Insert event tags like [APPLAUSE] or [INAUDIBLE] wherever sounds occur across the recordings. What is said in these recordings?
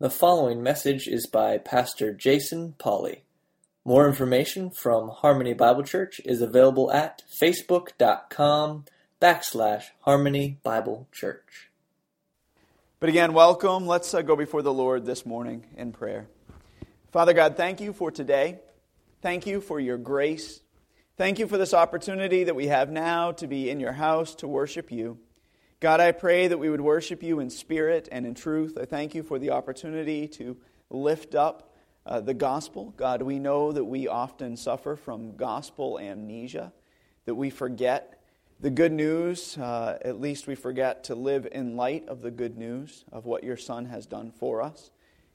The following message is by Pastor Jason Polly. More information from Harmony Bible Church is available at facebook.com backslash Harmony Bible Church. But again, welcome. Let's uh, go before the Lord this morning in prayer. Father God, thank you for today. Thank you for your grace. Thank you for this opportunity that we have now to be in your house to worship you. God, I pray that we would worship you in spirit and in truth. I thank you for the opportunity to lift up uh, the gospel. God, we know that we often suffer from gospel amnesia, that we forget the good news. Uh, at least we forget to live in light of the good news of what your Son has done for us.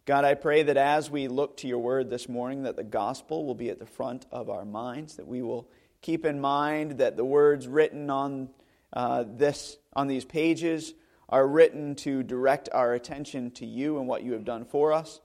God, I pray that as we look to your word this morning, that the gospel will be at the front of our minds, that we will keep in mind that the words written on uh, this on these pages are written to direct our attention to you and what you have done for us.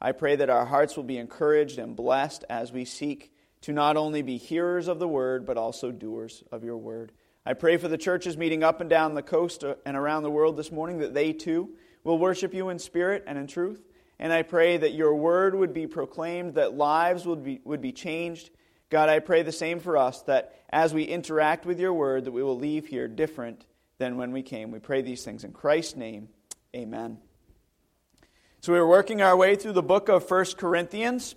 I pray that our hearts will be encouraged and blessed as we seek to not only be hearers of the word, but also doers of your word. I pray for the churches meeting up and down the coast and around the world this morning that they too will worship you in spirit and in truth. And I pray that your word would be proclaimed, that lives would be, would be changed. God, I pray the same for us, that as we interact with your word, that we will leave here different than when we came. We pray these things in Christ's name. Amen. So we are working our way through the book of 1 Corinthians.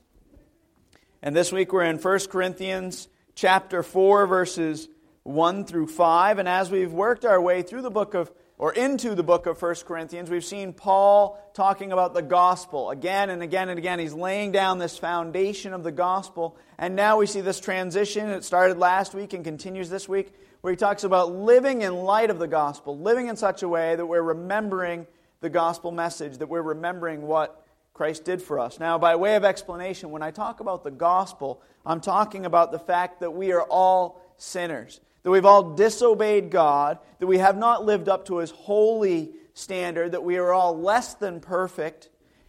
And this week we're in 1 Corinthians chapter 4, verses 1 through 5. And as we've worked our way through the book of or into the book of 1 Corinthians, we've seen Paul talking about the gospel again and again and again. He's laying down this foundation of the gospel. And now we see this transition. It started last week and continues this week where he talks about living in light of the gospel, living in such a way that we're remembering the gospel message, that we're remembering what Christ did for us. Now, by way of explanation, when I talk about the gospel, I'm talking about the fact that we are all sinners, that we've all disobeyed God, that we have not lived up to his holy standard, that we are all less than perfect,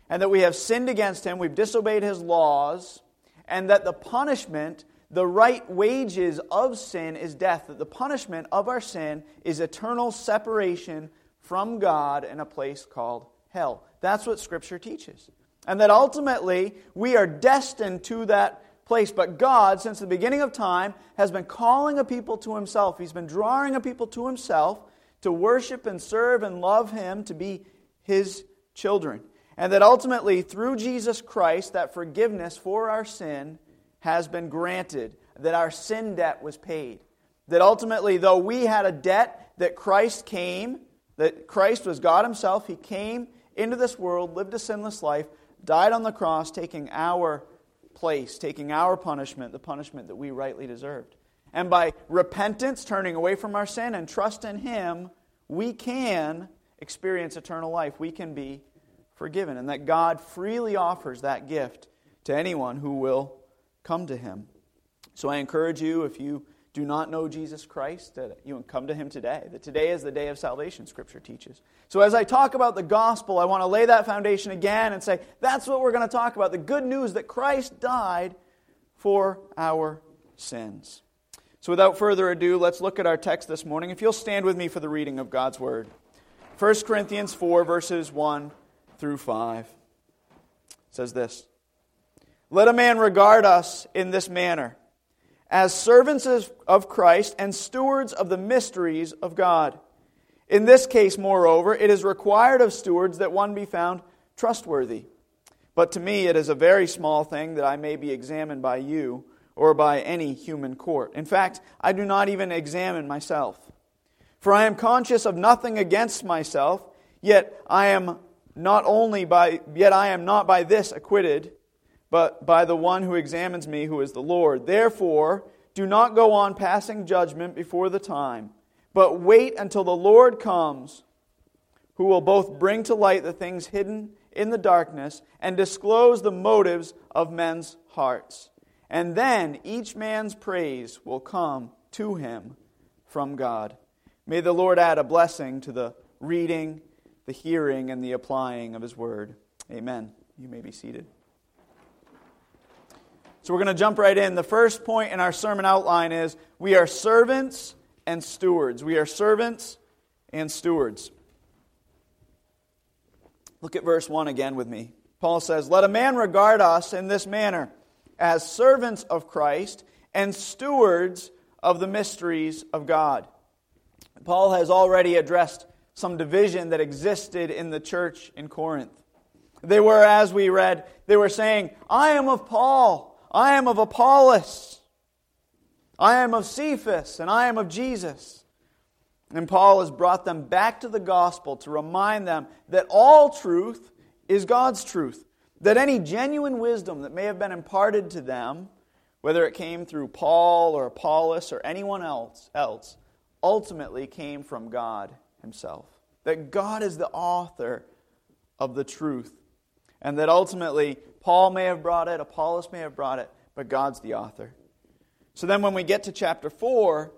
and that we have sinned against him, we've disobeyed his laws, and that the punishment the right wages of sin is death, that the punishment of our sin is eternal separation from God in a place called hell. That's what Scripture teaches. And that ultimately we are destined to that place. But God, since the beginning of time, has been calling a people to Himself. He's been drawing a people to Himself to worship and serve and love Him, to be His children. And that ultimately, through Jesus Christ, that forgiveness for our sin has been granted, that our sin debt was paid. That ultimately, though we had a debt, that Christ came, that Christ was God Himself, He came into this world, lived a sinless life, died on the cross, taking our place, taking our punishment, the punishment that we rightly deserved. And by repentance, turning away from our sin and trust in Him, we can experience eternal life. We can be forgiven. And that God freely offers that gift to anyone who will come to him. So I encourage you, if you do not know Jesus Christ, that you come to him today. That today is the day of salvation, Scripture teaches. So as I talk about the gospel, I want to lay that foundation again and say that's what we're going to talk about the good news that Christ died for our sins. So without further ado, let's look at our text this morning. If you'll stand with me for the reading of God's word 1 Corinthians 4, verses 1 through 5 says this. Let a man regard us in this manner as servants of Christ and stewards of the mysteries of God. In this case, moreover, it is required of stewards that one be found trustworthy. But to me, it is a very small thing that I may be examined by you or by any human court. In fact, I do not even examine myself. For I am conscious of nothing against myself, yet I am not only by yet I am not by this acquitted but by the one who examines me, who is the Lord. Therefore, do not go on passing judgment before the time, but wait until the Lord comes, who will both bring to light the things hidden in the darkness and disclose the motives of men's hearts. And then each man's praise will come to him from God. May the Lord add a blessing to the reading, the hearing, and the applying of his word. Amen. You may be seated. So we're going to jump right in. The first point in our sermon outline is we are servants and stewards. We are servants and stewards. Look at verse 1 again with me. Paul says, Let a man regard us in this manner as servants of Christ and stewards of the mysteries of God. Paul has already addressed some division that existed in the church in Corinth. They were, as we read, they were saying, I am of Paul, I am of Apollos, I am of Cephas, and I am of Jesus. And Paul has brought them back to the gospel to remind them that all truth is God's truth. That any genuine wisdom that may have been imparted to them, whether it came through Paul or Apollos or anyone else, else ultimately came from God Himself. That God is the author of the truth. And that ultimately, Paul may have brought it, Apollos may have brought it, but God's the author. So then, when we get to chapter 4,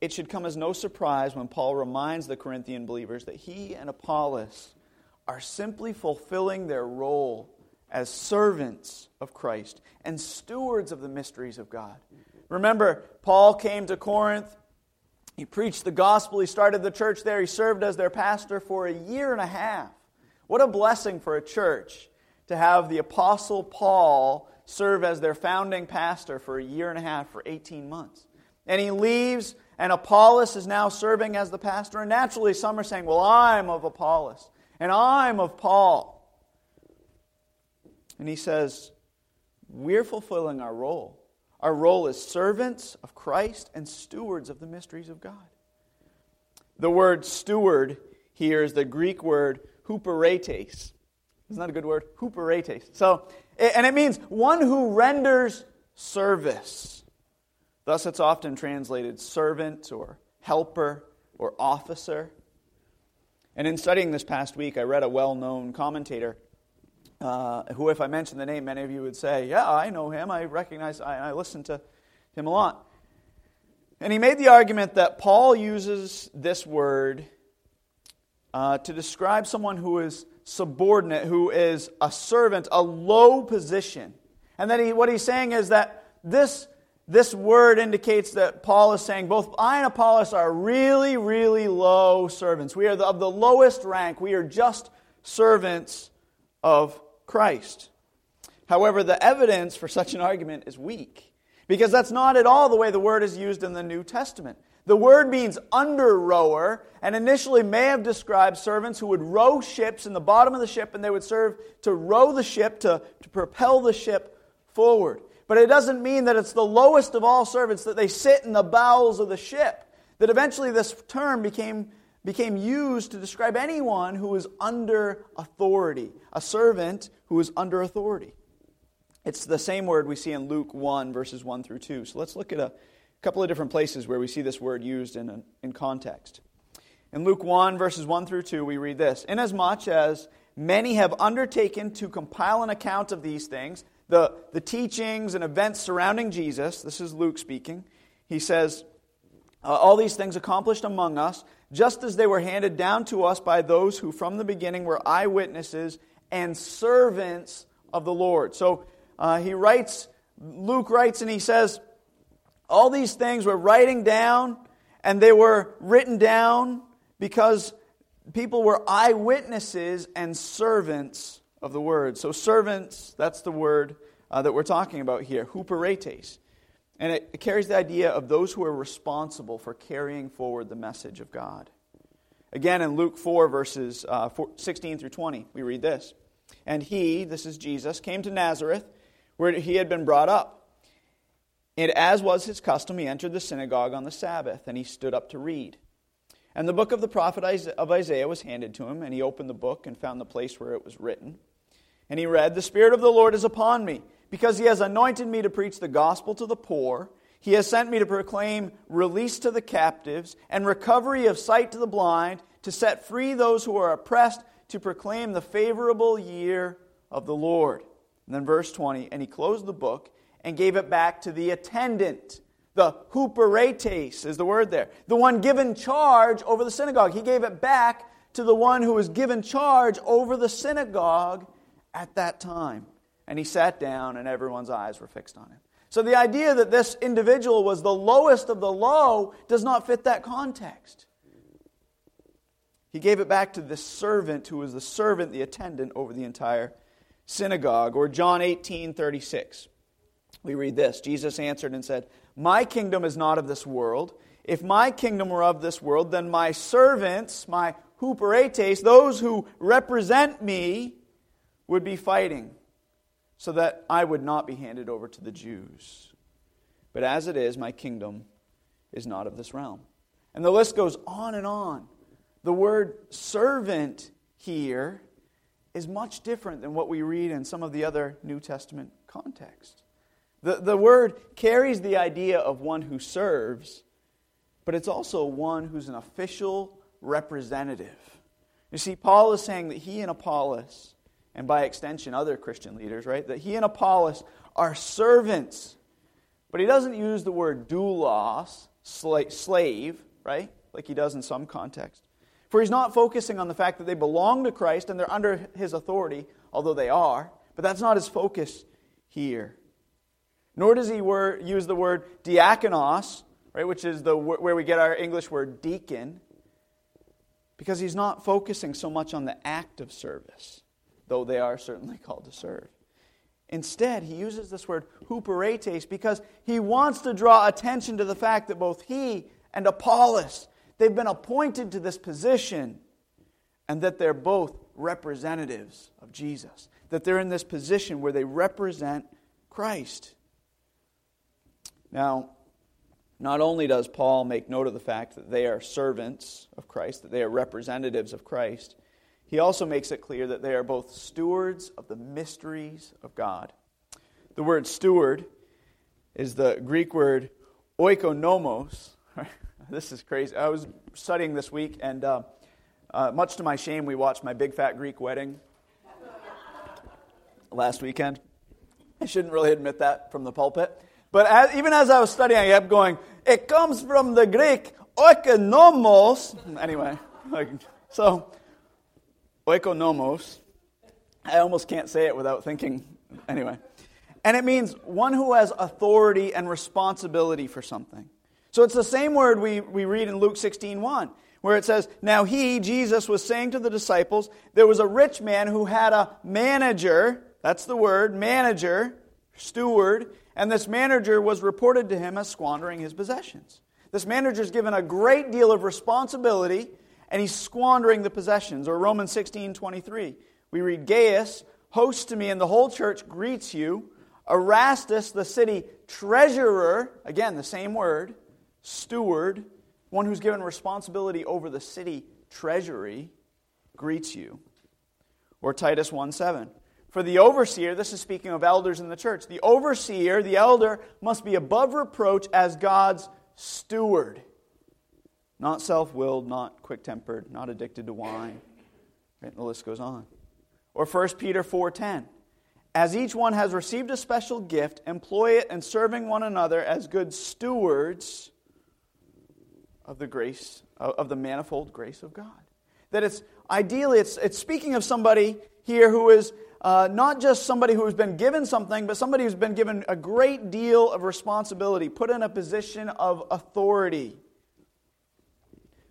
it should come as no surprise when Paul reminds the Corinthian believers that he and Apollos are simply fulfilling their role as servants of Christ and stewards of the mysteries of God. Remember, Paul came to Corinth. He preached the gospel. He started the church there. He served as their pastor for a year and a half. What a blessing for a church to have the Apostle Paul serve as their founding pastor for a year and a half, for 18 months. And he leaves, and Apollos is now serving as the pastor. And naturally, some are saying, Well, I'm of Apollos, and I'm of Paul. And he says, We're fulfilling our role. Our role is servants of Christ and stewards of the mysteries of God. The word steward here is the Greek word huperetes. Isn't that a good word? Huperetes. So, and it means one who renders service. Thus, it's often translated servant or helper or officer. And in studying this past week, I read a well known commentator uh, who, if I mention the name, many of you would say, Yeah, I know him. I recognize, I, I listen to him a lot. And he made the argument that Paul uses this word uh, to describe someone who is subordinate, who is a servant, a low position. And then he, what he's saying is that this, this word indicates that Paul is saying both I and Apollos are really, really low servants. We are the, of the lowest rank. We are just servants of Christ. However, the evidence for such an argument is weak because that's not at all the way the word is used in the New Testament. The word means under rower and initially may have described servants who would row ships in the bottom of the ship and they would serve to row the ship, to, to propel the ship forward. But it doesn't mean that it's the lowest of all servants, that they sit in the bowels of the ship. That eventually this term became became used to describe anyone who is under authority, a servant who is under authority. It's the same word we see in Luke 1, verses 1 through 2. So let's look at a couple of different places where we see this word used in, in context. In Luke 1, verses 1 through 2, we read this Inasmuch as many have undertaken to compile an account of these things, the, the teachings and events surrounding Jesus, this is Luke speaking, he says, uh, All these things accomplished among us, just as they were handed down to us by those who from the beginning were eyewitnesses and servants of the Lord. So uh, he writes, Luke writes, and he says, all these things were writing down, and they were written down because people were eyewitnesses and servants of the word. So, servants, that's the word uh, that we're talking about here, huperetes. And it, it carries the idea of those who are responsible for carrying forward the message of God. Again, in Luke 4, verses uh, 16 through 20, we read this. And he, this is Jesus, came to Nazareth, where he had been brought up. And as was his custom, he entered the synagogue on the Sabbath, and he stood up to read. And the book of the prophet of Isaiah was handed to him, and he opened the book and found the place where it was written. And he read, The Spirit of the Lord is upon me because he has anointed me to preach the gospel to the poor. He has sent me to proclaim release to the captives and recovery of sight to the blind, to set free those who are oppressed, to proclaim the favorable year of the Lord. And then verse 20, and he closed the book and gave it back to the attendant. The huperetes is the word there. The one given charge over the synagogue. He gave it back to the one who was given charge over the synagogue at that time. And he sat down, and everyone's eyes were fixed on him. So the idea that this individual was the lowest of the low does not fit that context. He gave it back to the servant who was the servant, the attendant over the entire synagogue. Or John 18 36. We read this Jesus answered and said, My kingdom is not of this world. If my kingdom were of this world, then my servants, my huperetes, those who represent me, would be fighting so that I would not be handed over to the Jews. But as it is, my kingdom is not of this realm. And the list goes on and on. The word servant here is much different than what we read in some of the other New Testament contexts. The, the word carries the idea of one who serves, but it's also one who's an official representative. You see, Paul is saying that he and Apollos, and by extension other Christian leaders, right, that he and Apollos are servants. But he doesn't use the word doulos, slave, right, like he does in some context. For he's not focusing on the fact that they belong to Christ and they're under his authority, although they are, but that's not his focus here. Nor does he word, use the word diakonos, right, which is the, where we get our English word deacon, because he's not focusing so much on the act of service, though they are certainly [LAUGHS] called to serve. Instead, he uses this word huperetes because he wants to draw attention to the fact that both he and Apollos They've been appointed to this position, and that they're both representatives of Jesus. That they're in this position where they represent Christ. Now, not only does Paul make note of the fact that they are servants of Christ, that they are representatives of Christ, he also makes it clear that they are both stewards of the mysteries of God. The word steward is the Greek word oikonomos, [LAUGHS] this is crazy. I was studying this week, and uh, uh, much to my shame, we watched my big fat Greek wedding last weekend. I shouldn't really admit that from the pulpit. But as, even as I was studying, I kept going, it comes from the Greek oikonomos. Anyway, like, so oikonomos. I almost can't say it without thinking. Anyway. And it means one who has authority and responsibility for something. So it's the same word we, we read in Luke 16 1, where it says, Now he, Jesus, was saying to the disciples, There was a rich man who had a manager, that's the word, manager, steward, and this manager was reported to him as squandering his possessions. This manager is given a great deal of responsibility, and he's squandering the possessions. Or Romans 16 23. We read, Gaius, host to me, and the whole church greets you. Erastus, the city treasurer, again, the same word, steward, one who's given responsibility over the city treasury, greets you. Or Titus 1 7. For the overseer, this is speaking of elders in the church, the overseer, the elder, must be above reproach as God's steward. Not self willed, not quick tempered, not addicted to wine. Right, the list goes on. Or 1 Peter 4:10. As each one has received a special gift, employ it in serving one another as good stewards of the grace, of the manifold grace of God. That it's ideally, it's, it's speaking of somebody here who is uh, not just somebody who has been given something, but somebody who's been given a great deal of responsibility, put in a position of authority.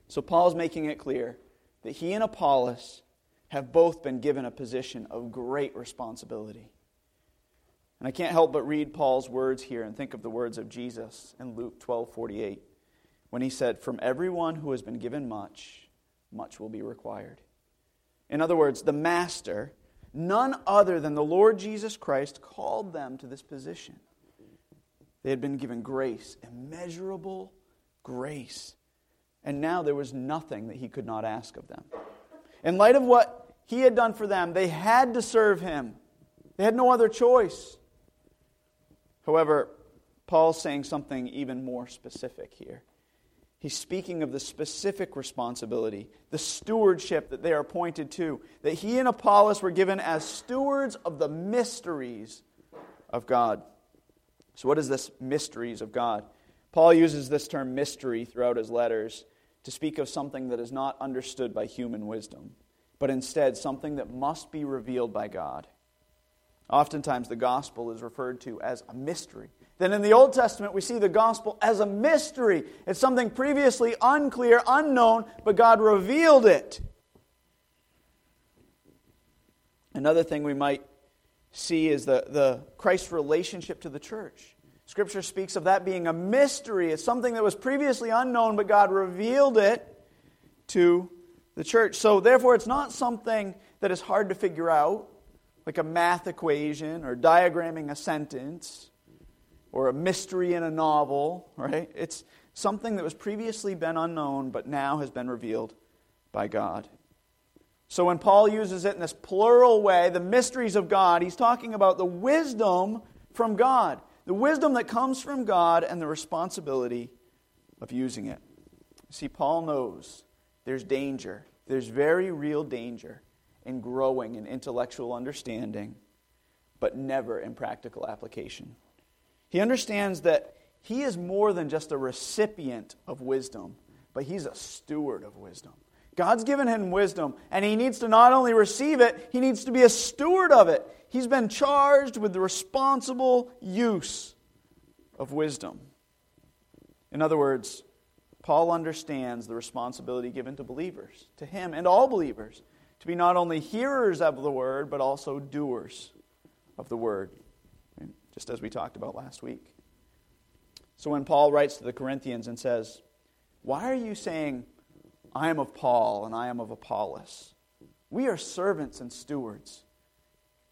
So Paul's making it clear that he and Apollos have both been given a position of great responsibility. And I can't help but read Paul's words here and think of the words of Jesus in Luke 12 48 when he said, From everyone who has been given much, much will be required. In other words, the Master, none other than the Lord Jesus Christ, called them to this position. They had been given grace, immeasurable grace. And now there was nothing that he could not ask of them. In light of what he had done for them, they had to serve him. They had no other choice. However, Paul's saying something even more specific here. He's speaking of the specific responsibility, the stewardship that they are appointed to, that he and Apollos were given as stewards of the mysteries of God. So, what is this mysteries of God? Paul uses this term mystery throughout his letters to speak of something that is not understood by human wisdom, but instead something that must be revealed by God. Oftentimes, the gospel is referred to as a mystery. Then in the Old Testament, we see the gospel as a mystery. It's something previously unclear, unknown, but God revealed it Another thing we might see is the, the Christ's relationship to the church. Scripture speaks of that being a mystery. It's something that was previously unknown, but God revealed it to the church. So, therefore, it's not something that is hard to figure out, like a math equation or diagramming a sentence or a mystery in a novel, right? It's something that was previously been unknown, but now has been revealed by God. So when Paul uses it in this plural way, the mysteries of God, he's talking about the wisdom from God, the wisdom that comes from God, and the responsibility of using it. See, Paul knows there's danger, there's very real danger in growing in intellectual understanding, but never in practical application. He understands that he is more than just a recipient of wisdom, but he's a steward of wisdom. God's given him wisdom, and he needs to not only receive it, he needs to be a steward of it. He's been charged with the responsible use of wisdom. In other words, Paul understands the responsibility given to believers, to him and all believers, to be not only hearers of the word, but also doers of the word, just as we talked about last week. So when Paul writes to the Corinthians and says, Why are you saying, I am of Paul and I am of Apollos? We are servants and stewards.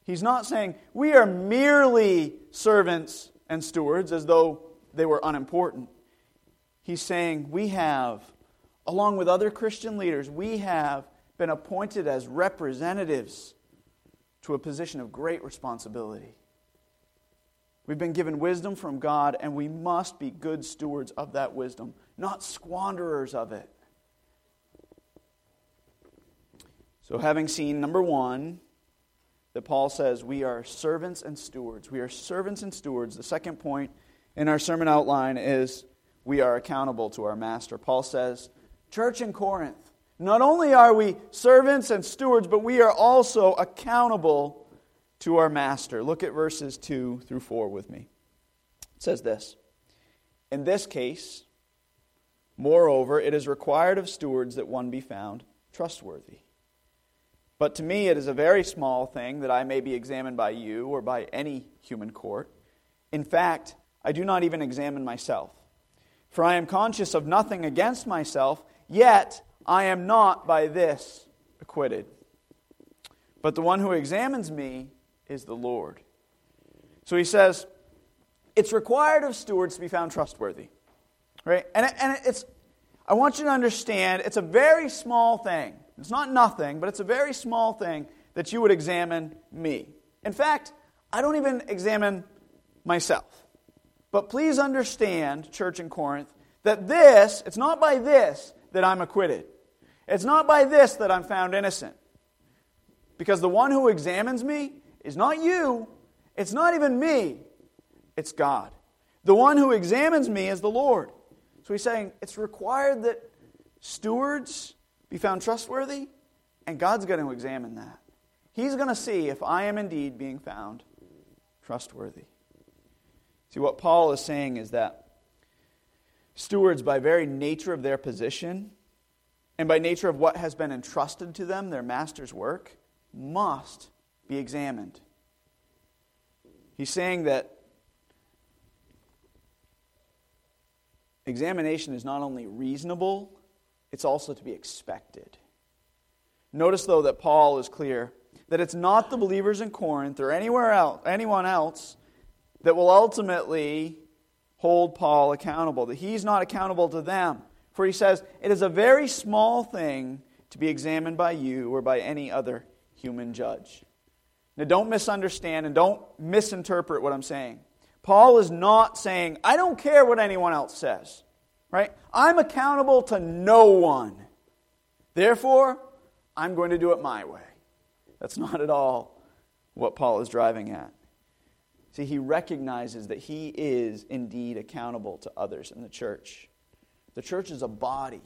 He's not saying we are merely servants and stewards as though they were unimportant. He's saying we have, along with other Christian leaders, we have been appointed as representatives to a position of great responsibility. We've been given wisdom from God, and we must be good stewards of that wisdom, not squanderers of it. So, having seen, number one, that Paul says we are servants and stewards. We are servants and stewards. The second point in our sermon outline is we are accountable to our master. Paul says, Church in Corinth, not only are we servants and stewards, but we are also accountable to our master. Look at verses 2 through 4 with me. It says this In this case, moreover, it is required of stewards that one be found trustworthy. But to me, it is a very small thing that I may be examined by you or by any human court. In fact, I do not even examine myself. For I am conscious of nothing against myself, yet I am not by this acquitted. But the one who examines me is the Lord. So he says, it's required of stewards to be found trustworthy. Right? And, and it's, I want you to understand, it's a very small thing. It's not nothing, but it's a very small thing that you would examine me. In fact, I don't even examine myself. But please understand, church in Corinth, that this, it's not by this that I'm acquitted. It's not by this that I'm found innocent. Because the one who examines me is not you, it's not even me, it's God. The one who examines me is the Lord. So he's saying it's required that stewards be found trustworthy, and God's going to examine that. He's going to see if I am indeed being found trustworthy. See, what Paul is saying is that stewards, by very nature of their position and by nature of what has been entrusted to them, their master's work, must be examined. He's saying that examination is not only reasonable, it's also to be expected. Notice, though, that Paul is clear that it's not the believers in Corinth or anywhere else, anyone else that will ultimately hold Paul accountable, that he's not accountable to them. For he says, It is a very small thing to be examined by you or by any other human judge. Now, don't misunderstand and don't misinterpret what I'm saying. Paul is not saying, I don't care what anyone else says, right? I'm accountable to no one. Therefore, I'm going to do it my way. That's not at all what Paul is driving at. See, he recognizes that he is indeed accountable to others in the church. The church is a body,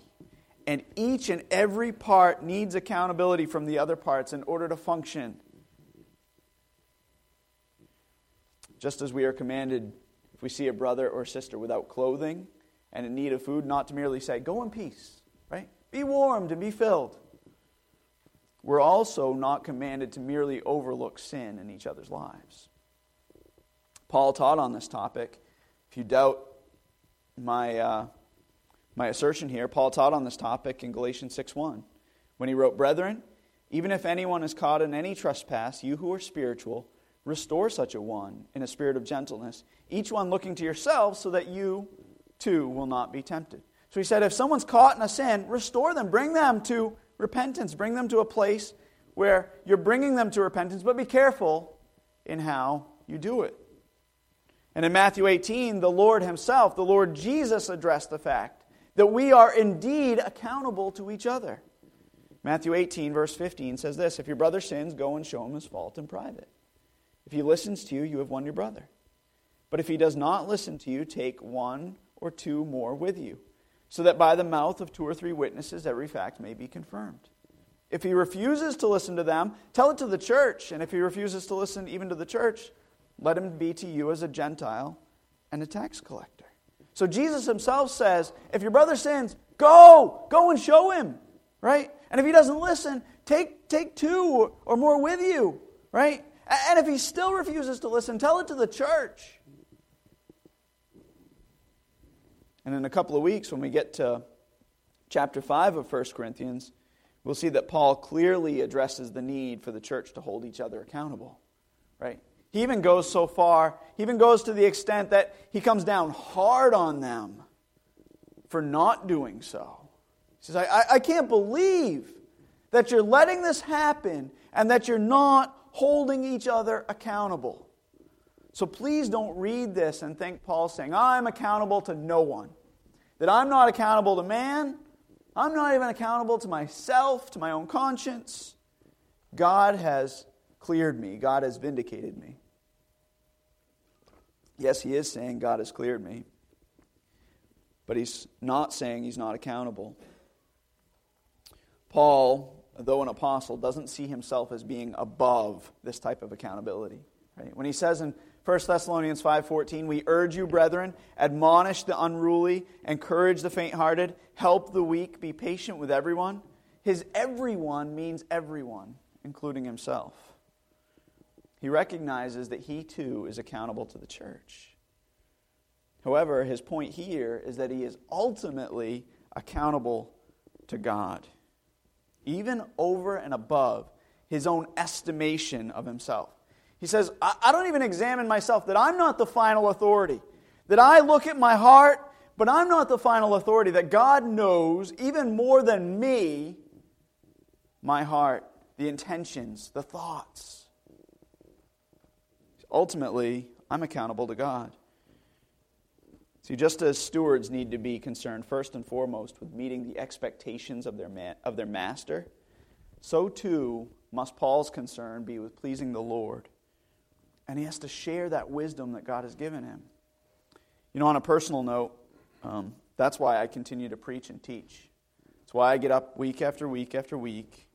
and each and every part needs accountability from the other parts in order to function. Just as we are commanded, if we see a brother or sister without clothing and in need of food, not to merely say, Go in peace, right? Be warmed and be filled. we're also not commanded to merely overlook sin in each other's lives. Paul taught on this topic. If you doubt my, uh, my assertion here, Paul taught on this topic in Galatians 6.1 when he wrote, Brethren, even if anyone is caught in any trespass, you who are spiritual, restore such a one in a spirit of gentleness, each one looking to yourselves so that you too will not be tempted. So he said, if someone's caught in a sin, restore them, bring them to repentance, bring them to a place where you're bringing them to repentance, but be careful in how you do it. And in Matthew 18, the Lord Himself, the Lord Jesus, addressed the fact that we are indeed accountable to each other. Matthew 18, verse 15 says this If your brother sins, go and show him his fault in private. If he listens to you, you have won your brother. But if he does not listen to you, take one or two more with you so that by the mouth of two or three witnesses every fact may be confirmed. If he refuses to listen to them, tell it to the church. And if he refuses to listen even to the church, let him be to you as a Gentile and a tax collector. So Jesus himself says, if your brother sins, go, go and show him, right? And if he doesn't listen, take, take two or more with you, right? And if he still refuses to listen, tell it to the church. And in a couple of weeks, when we get to chapter 5 of 1 Corinthians, we'll see that Paul clearly addresses the need for the church to hold each other accountable. Right? He even goes so far, he even goes to the extent that he comes down hard on them for not doing so. He says, I, I can't believe that you're letting this happen and that you're not holding each other accountable. So please don't read this and think Paul's saying, I'm accountable to no one. That I'm not accountable to man. I'm not even accountable to myself, to my own conscience. God has cleared me, God has vindicated me. Yes, he is saying God has cleared me, but he's not saying he's not accountable. Paul, though an apostle, doesn't see himself as being above this type of accountability. Right? When he says in 1 Thessalonians 5:14 We urge you brethren admonish the unruly encourage the faint-hearted help the weak be patient with everyone his everyone means everyone including himself he recognizes that he too is accountable to the church however his point here is that he is ultimately accountable to God even over and above his own estimation of himself he says, I, I don't even examine myself, that I'm not the final authority. That I look at my heart, but I'm not the final authority. That God knows, even more than me, my heart, the intentions, the thoughts. Ultimately, I'm accountable to God. See, just as stewards need to be concerned first and foremost with meeting the expectations of their, ma- of their master, so too must Paul's concern be with pleasing the Lord and he has to share that wisdom that God has given him. You know, on a personal note, um, that's why I continue to preach and teach. It's why I get up week after week after week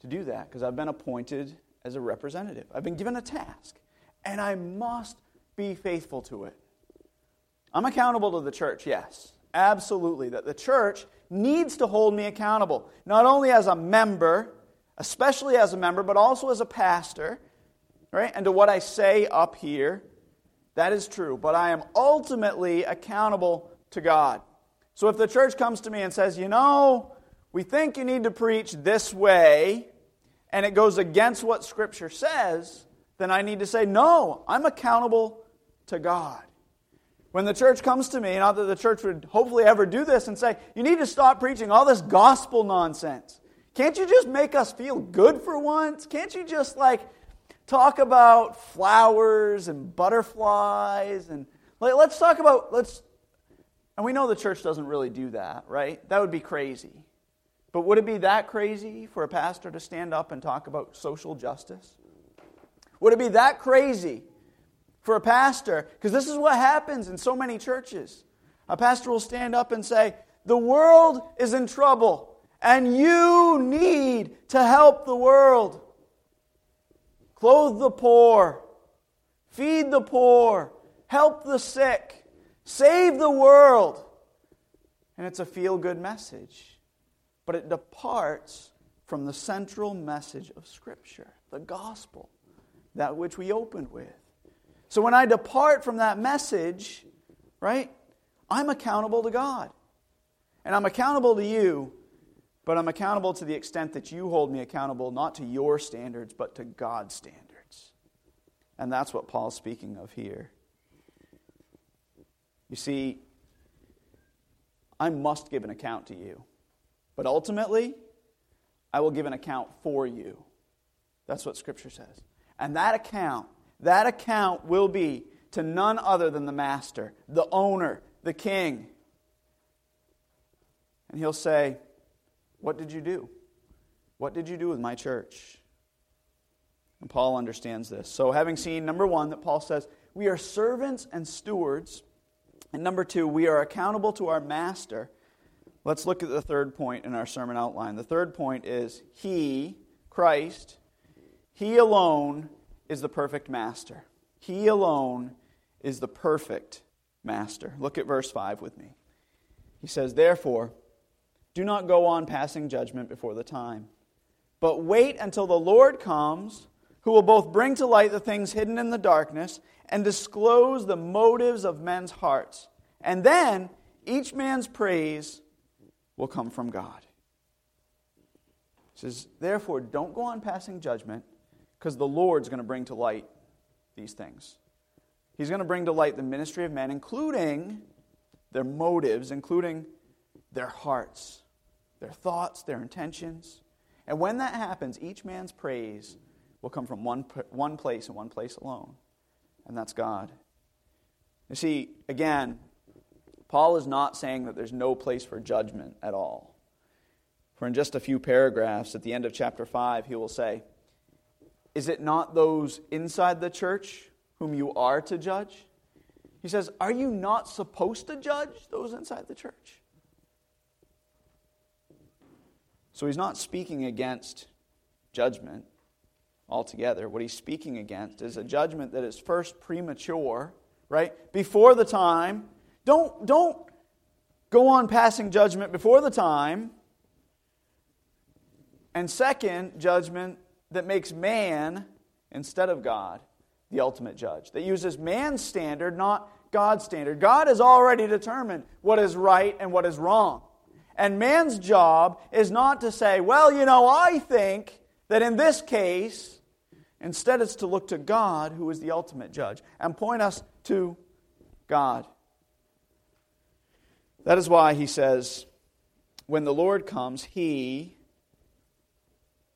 to do that, because I've been appointed as a representative. I've been given a task, and I must be faithful to it. I'm accountable to the church, yes, absolutely. That the church needs to hold me accountable, not only as a member, especially as a member, but also as a pastor right? And to what I say up here, that is true. But I am ultimately accountable to God. So if the church comes to me and says, you know, we think you need to preach this way, and it goes against what Scripture says, then I need to say, no, I'm accountable to God. When the church comes to me, not that the church would hopefully ever do this, and say, you need to stop preaching all this gospel nonsense. Can't you just make us feel good for once? Can't you just like talk about flowers and butterflies and like, let's talk about let's and we know the church doesn't really do that right that would be crazy but would it be that crazy for a pastor to stand up and talk about social justice would it be that crazy for a pastor because this is what happens in so many churches a pastor will stand up and say the world is in trouble and you need to help the world clothe the poor, feed the poor, help the sick, save the world. And it's a feel good message. But it departs from the central message of Scripture, the gospel, that which we opened with. So when I depart from that message, right, I'm accountable to God. And I'm accountable to you, but I'm accountable to the extent that you hold me accountable not to your standards, but to God's standards. And that's what Paul's speaking of here. You see, I must give an account to you. But ultimately, I will give an account for you. That's what Scripture says. And that account, that account will be to none other than the master, the owner, the king. And he'll say, What did you do? What did you do with my church? And Paul understands this. So, having seen, number one, that Paul says, we are servants and stewards. And number two, we are accountable to our master. Let's look at the third point in our sermon outline. The third point is He, Christ, He alone is the perfect master. He alone is the perfect master. Look at verse 5 with me. He says, Therefore, do not go on passing judgment before the time, but wait until the Lord comes, who will both bring to light the things hidden in the darkness and disclose the motives of men's hearts. And then each man's praise will come from God. He says, Therefore, don't go on passing judgment because the Lord's going to bring to light these things. He's going to bring to light the ministry of men, including their motives, including their hearts their thoughts, their intentions. And when that happens, each man's praise will come from one, one place and one place alone, and that's God. You see, again, Paul is not saying that there's no place for judgment at all. For in just a few paragraphs at the end of chapter 5, he will say, Is it not those inside the church whom you are to judge? He says, Are you not supposed to judge those inside the church? So he's not speaking against judgment altogether. What he's speaking against is a judgment that is first premature, right? Before the time. Don't, don't go on passing judgment before the time. And second, judgment that makes man, instead of God, the ultimate judge. That uses man's standard, not God's standard. God has already determined what is right and what is wrong. And man's job is not to say, well, you know, I think that in this case, instead it's to look to God, who is the ultimate judge, and point us to God. That is why he says, when the Lord comes, he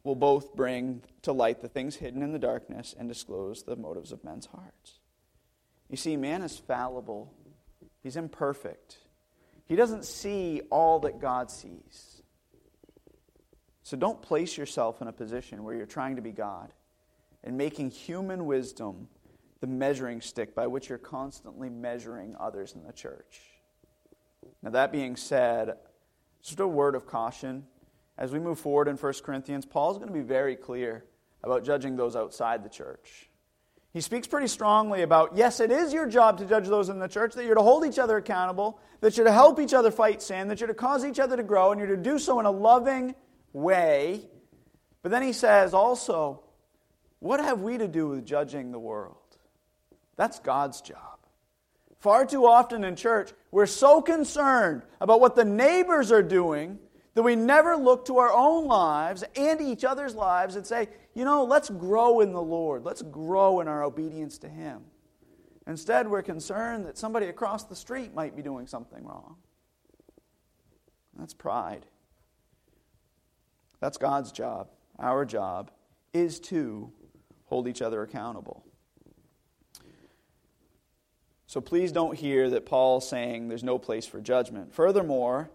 will both bring to light the things hidden in the darkness and disclose the motives of men's hearts. You see, man is fallible, he's imperfect. He doesn't see all that God sees. So don't place yourself in a position where you're trying to be God and making human wisdom the measuring stick by which you're constantly measuring others in the church. Now, that being said, just a word of caution. As we move forward in 1 Corinthians, Paul's going to be very clear about judging those outside the church. He speaks pretty strongly about yes, it is your job to judge those in the church, that you're to hold each other accountable, that you're to help each other fight sin, that you're to cause each other to grow, and you're to do so in a loving way. But then he says also, what have we to do with judging the world? That's God's job. Far too often in church, we're so concerned about what the neighbors are doing that we never look to our own lives and each other's lives and say, you know, let's grow in the Lord. Let's grow in our obedience to Him. Instead, we're concerned that somebody across the street might be doing something wrong. That's pride. That's God's job. Our job is to hold each other accountable. So please don't hear that Paul's saying there's no place for judgment. Furthermore,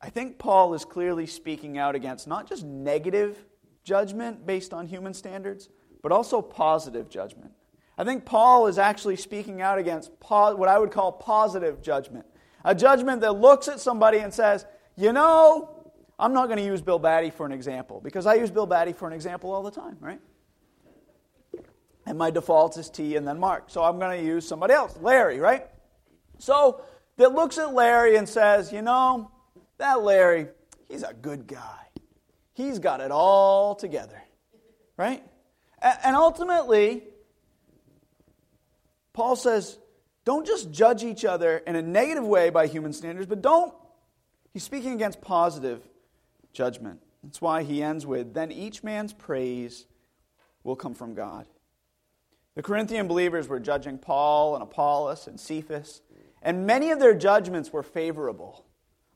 I think Paul is clearly speaking out against not just negative judgment based on human standards, but also positive judgment. I think Paul is actually speaking out against what I would call positive judgment. A judgment that looks at somebody and says, you know, I'm not going to use Bill Batty for an example because I use Bill Batty for an example all the time, right? And my default is T and then Mark. So I'm going to use somebody else, Larry, right? So that looks at Larry and says, you know, that Larry, he's a good guy. he's got it all together. Right? And ultimately, Paul says, don't just judge each other in a negative way by human standards, but don't. He's speaking against positive judgment. That's why he ends with, then each man's praise will come from God. The Corinthian believers were judging Paul and Apollos and Cephas, and many of their judgments were favorable.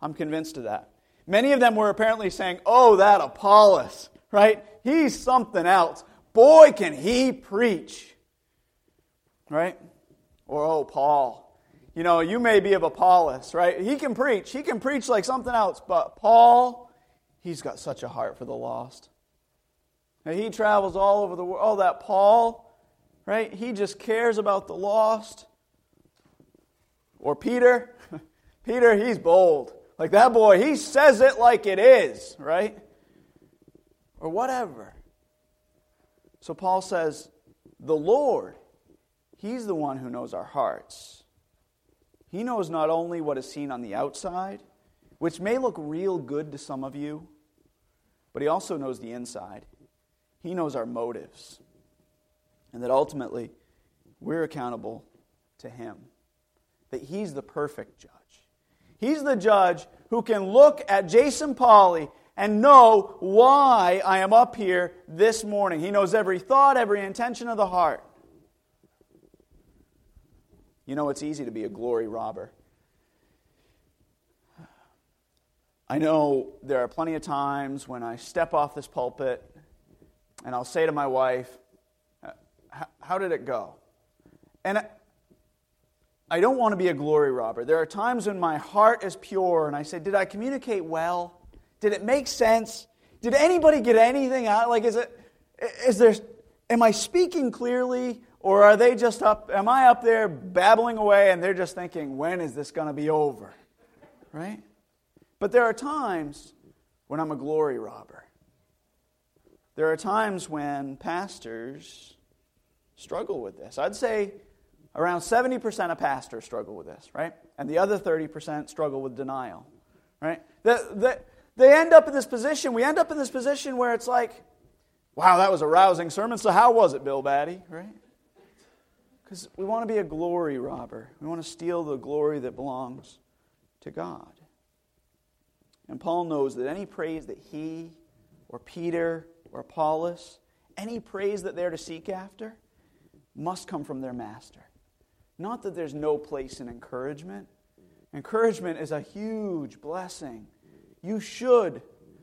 I'm convinced of that. Many of them were apparently saying, Oh, that Apollos, right? He's something else. Boy, can he preach. Right? Or, oh, Paul. You know, you may be of Apollos, right? He can preach. He can preach like something else, but Paul, he's got such a heart for the lost. And he travels all over the world. Oh, that Paul, right? He just cares about the lost. Or Peter. [LAUGHS] Peter, he's bold. Like that boy, he says it like it is, right? Or whatever. So Paul says, the Lord, he's the one who knows our hearts. He knows not only what is seen on the outside, which may look real good to some of you, but he also knows the inside. He knows our motives. And that ultimately, we're accountable to him. That he's the perfect judge. He's the judge who can look at Jason Polly and know why I am up here this morning. He knows every thought, every intention of the heart. You know, it's easy to be a glory robber. I know there are plenty of times when I step off this pulpit and I'll say to my wife, How did it go? And I don't want to be a glory robber. There are times when my heart is pure and I say, Did I communicate well? Did it make sense? Did anybody get anything out? Like, is it, is there, am I speaking clearly? Or are they just up, am I up there babbling away and they're just thinking, when is this going to be over? Right? But there are times when I'm a glory robber. There are times when pastors struggle with this. I'd say Around 70% of pastors struggle with this, right? And the other 30% struggle with denial, right? The, the, they end up in this position, we end up in this position where it's like, wow, that was a rousing sermon, so how was it, Bill Batty, right? Because we want to be a glory robber. We want to steal the glory that belongs to God. And Paul knows that any praise that he or Peter or Apollos, any praise that they're to seek after, must come from their master. Not that there's no place in encouragement. Encouragement is a huge blessing. You should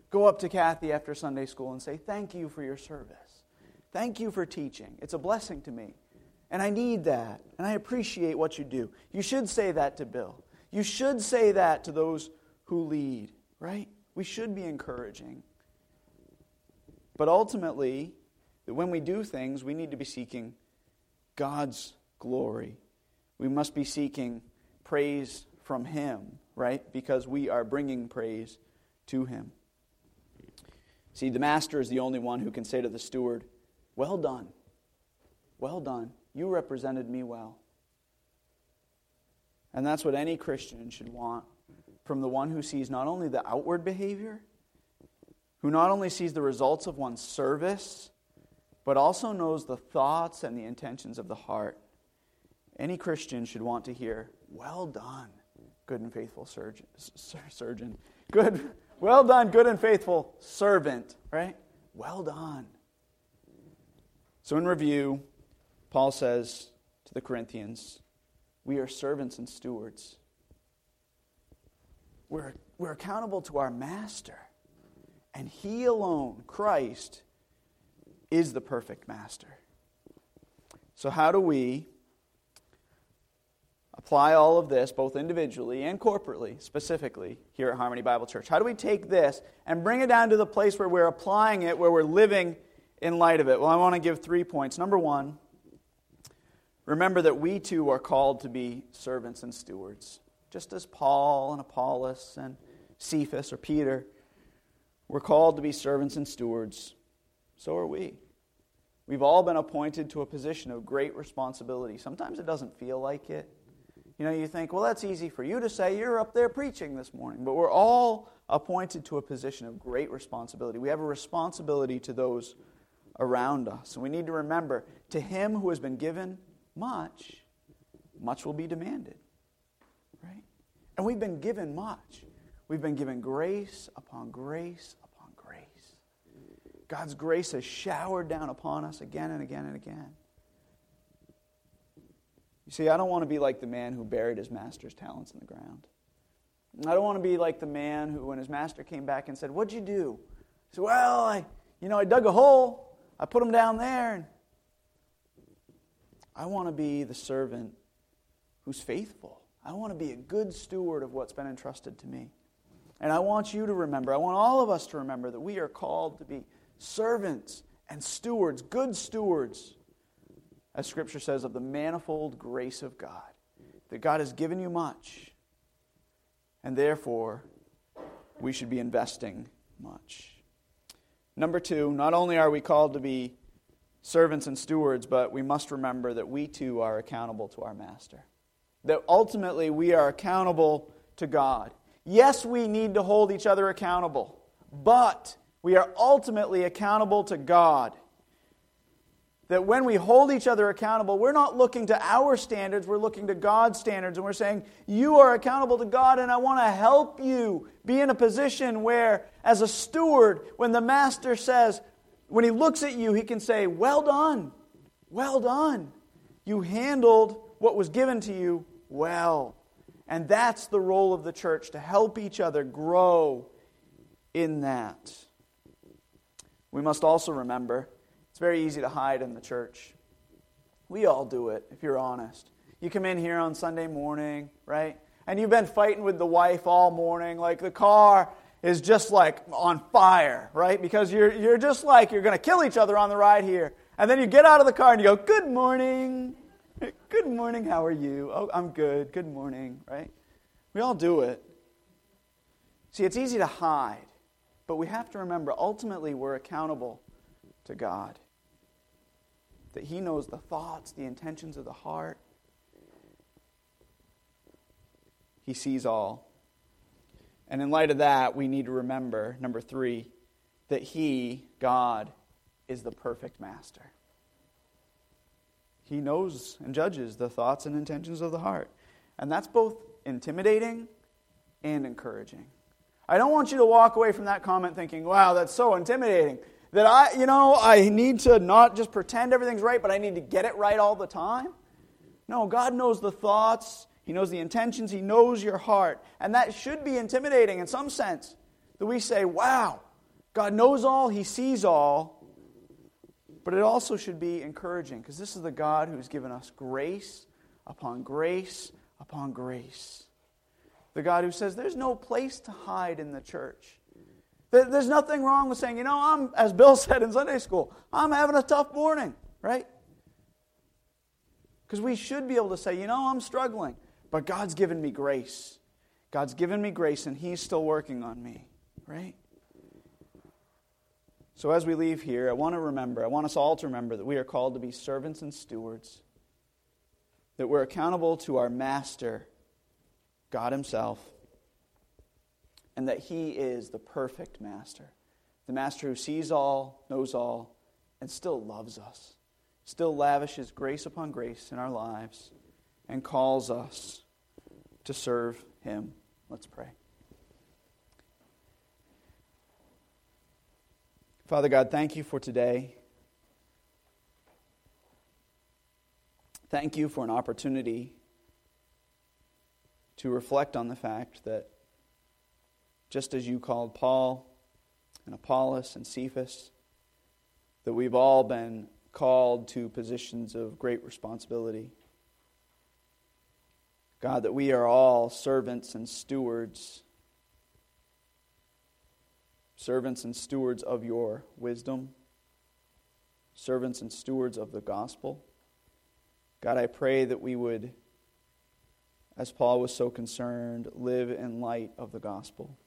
go up to Kathy after Sunday school and say, Thank you for your service. Thank you for teaching. It's a blessing to me. And I need that. And I appreciate what you do. You should say that to Bill. You should say that to those who lead, right? We should be encouraging. But ultimately, when we do things, we need to be seeking God's glory we must be seeking praise from Him, right? Because we are bringing praise to Him. See, the master is the only one who can say to the steward, Well done. Well done. You represented me well. And that's what any Christian should want from the one who sees not only the outward behavior, who not only sees the results of one's service, but also knows the thoughts and the intentions of the heart. Any Christian should want to hear, Well done, good and faithful surgeon. surgeon. Good, well done, good and faithful servant, right? Well done. So, in review, Paul says to the Corinthians, We are servants and stewards. We're, we're accountable to our master, and he alone, Christ, is the perfect master. So, how do we apply all of this, both individually and corporately, specifically here at Harmony Bible Church? How do we take this and bring it down to the place where we're applying it, where we're living in light of it? Well, I want to give three points. Number one, remember that we too are called to be servants and stewards, just as Paul and Apollos and Cephas or Peter were called to be servants and stewards. So are we. We've all been appointed to a position of great responsibility. Sometimes it doesn't feel like it. You know, you think, well, that's easy for you to say. You're up there preaching this morning. But we're all appointed to a position of great responsibility. We have a responsibility to those around us. And we need to remember to him who has been given much, much will be demanded. Right? And we've been given much. We've been given grace upon grace upon grace. God's grace has showered down upon us again and again and again. You see, I don't want to be like the man who buried his master's talents in the ground. I don't want to be like the man who, when his master came back and said, What'd you do? He said, Well, I, you know, I dug a hole, I put him down there. And I want to be the servant who's faithful. I want to be a good steward of what's been entrusted to me. And I want you to remember, I want all of us to remember that we are called to be servants and stewards, good stewards, as Scripture says, of the manifold grace of God. That God has given you much, and therefore we should be investing much. Number two, not only are we called to be servants and stewards, but we must remember that we too are accountable to our Master. That ultimately we are accountable to God. Yes, we need to hold each other accountable, but we are ultimately accountable to God. That when we hold each other accountable, we're not looking to our standards, we're looking to God's standards. And we're saying, You are accountable to God, and I want to help you be in a position where, as a steward, when the master says, when he looks at you, he can say, Well done, well done. You handled what was given to you well. And that's the role of the church to help each other grow in that. We must also remember very easy to hide in the church. We all do it, if you're honest. You come in here on Sunday morning, right? And you've been fighting with the wife all morning. Like the car is just like on fire, right? Because you're, you're just like you're going to kill each other on the ride here. And then you get out of the car and you go, Good morning. Good morning. How are you? Oh, I'm good. Good morning, right? We all do it. See, it's easy to hide. But we have to remember ultimately we're accountable to God. That He knows the thoughts, the intentions of the heart. He sees all. And in light of that, we need to remember, number three, that He, God, is the perfect master. He knows and judges the thoughts and intentions of the heart. And that's both intimidating and encouraging. I don't want you to walk away from that comment thinking, wow, that's so intimidating. That I, you know, I need to not just pretend everything's right, but I need to get it right all the time. No, God knows the thoughts, He knows the intentions, He knows your heart. And that should be intimidating in some sense. That we say, wow, God knows all, He sees all. But it also should be encouraging because this is the God who's given us grace upon grace upon grace. The God who says there's no place to hide in the church. There's nothing wrong with saying, you know, I'm, as Bill [LAUGHS] said in Sunday school, I'm having a tough morning, right? Because we should be able to say, you know, I'm struggling, but God's given me grace. God's given me grace, and He's still working on me, right? So as we leave here, I want to remember, I want us all to remember that we are called to be servants and stewards, that we're accountable to our Master God Himself, and that He is the perfect master. The master who sees all, knows all, and still loves us, still lavishes grace upon grace in our lives, and calls us to serve Him. Let's pray. Father God, thank you for today. Thank you for an opportunity to reflect on the fact that just as you called Paul and Apollos and Cephas, that we've all been called to positions of great responsibility. God, that we are all servants and stewards, servants and stewards of your wisdom, servants and stewards of the gospel. God, I pray that we would as Paul was so concerned, live in light of the gospel.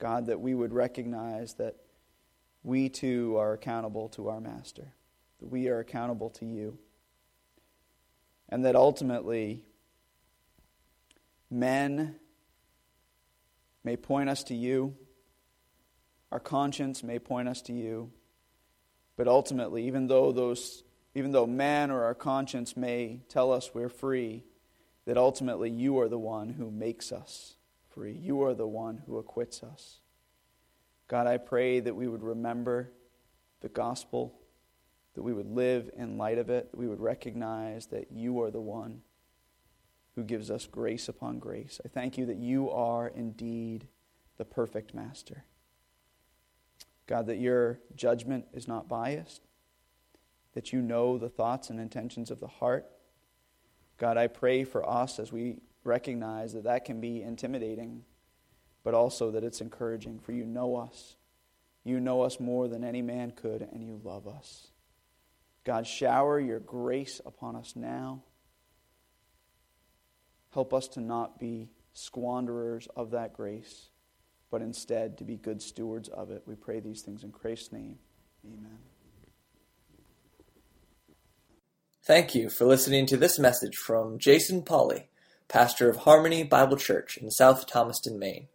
God, that we would recognize that we too are accountable to our Master, that we are accountable to you, and that ultimately men may point us to you our conscience may point us to you. But ultimately, even though those even though man or our conscience may tell us we're free, that ultimately you are the one who makes us free. You are the one who acquits us. God, I pray that we would remember the gospel, that we would live in light of it, that we would recognize that you are the one who gives us grace upon grace. I thank you that you are indeed the perfect master. God, that your judgment is not biased, that you know the thoughts and intentions of the heart. God, I pray for us as we recognize that that can be intimidating, but also that it's encouraging, for you know us. You know us more than any man could, and you love us. God, shower your grace upon us now. Help us to not be squanderers of that grace but instead to be good stewards of it. We pray these things in Christ's name. Amen. Thank you for listening to this message from Jason Polly, pastor of Harmony Bible Church in South Thomaston, Maine.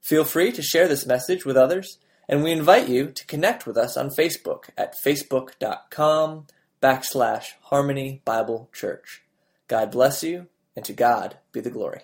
Feel free to share this message with others, and we invite you to connect with us on Facebook at facebook.com backslash Harmony Bible Church. God bless you, and to God be the glory.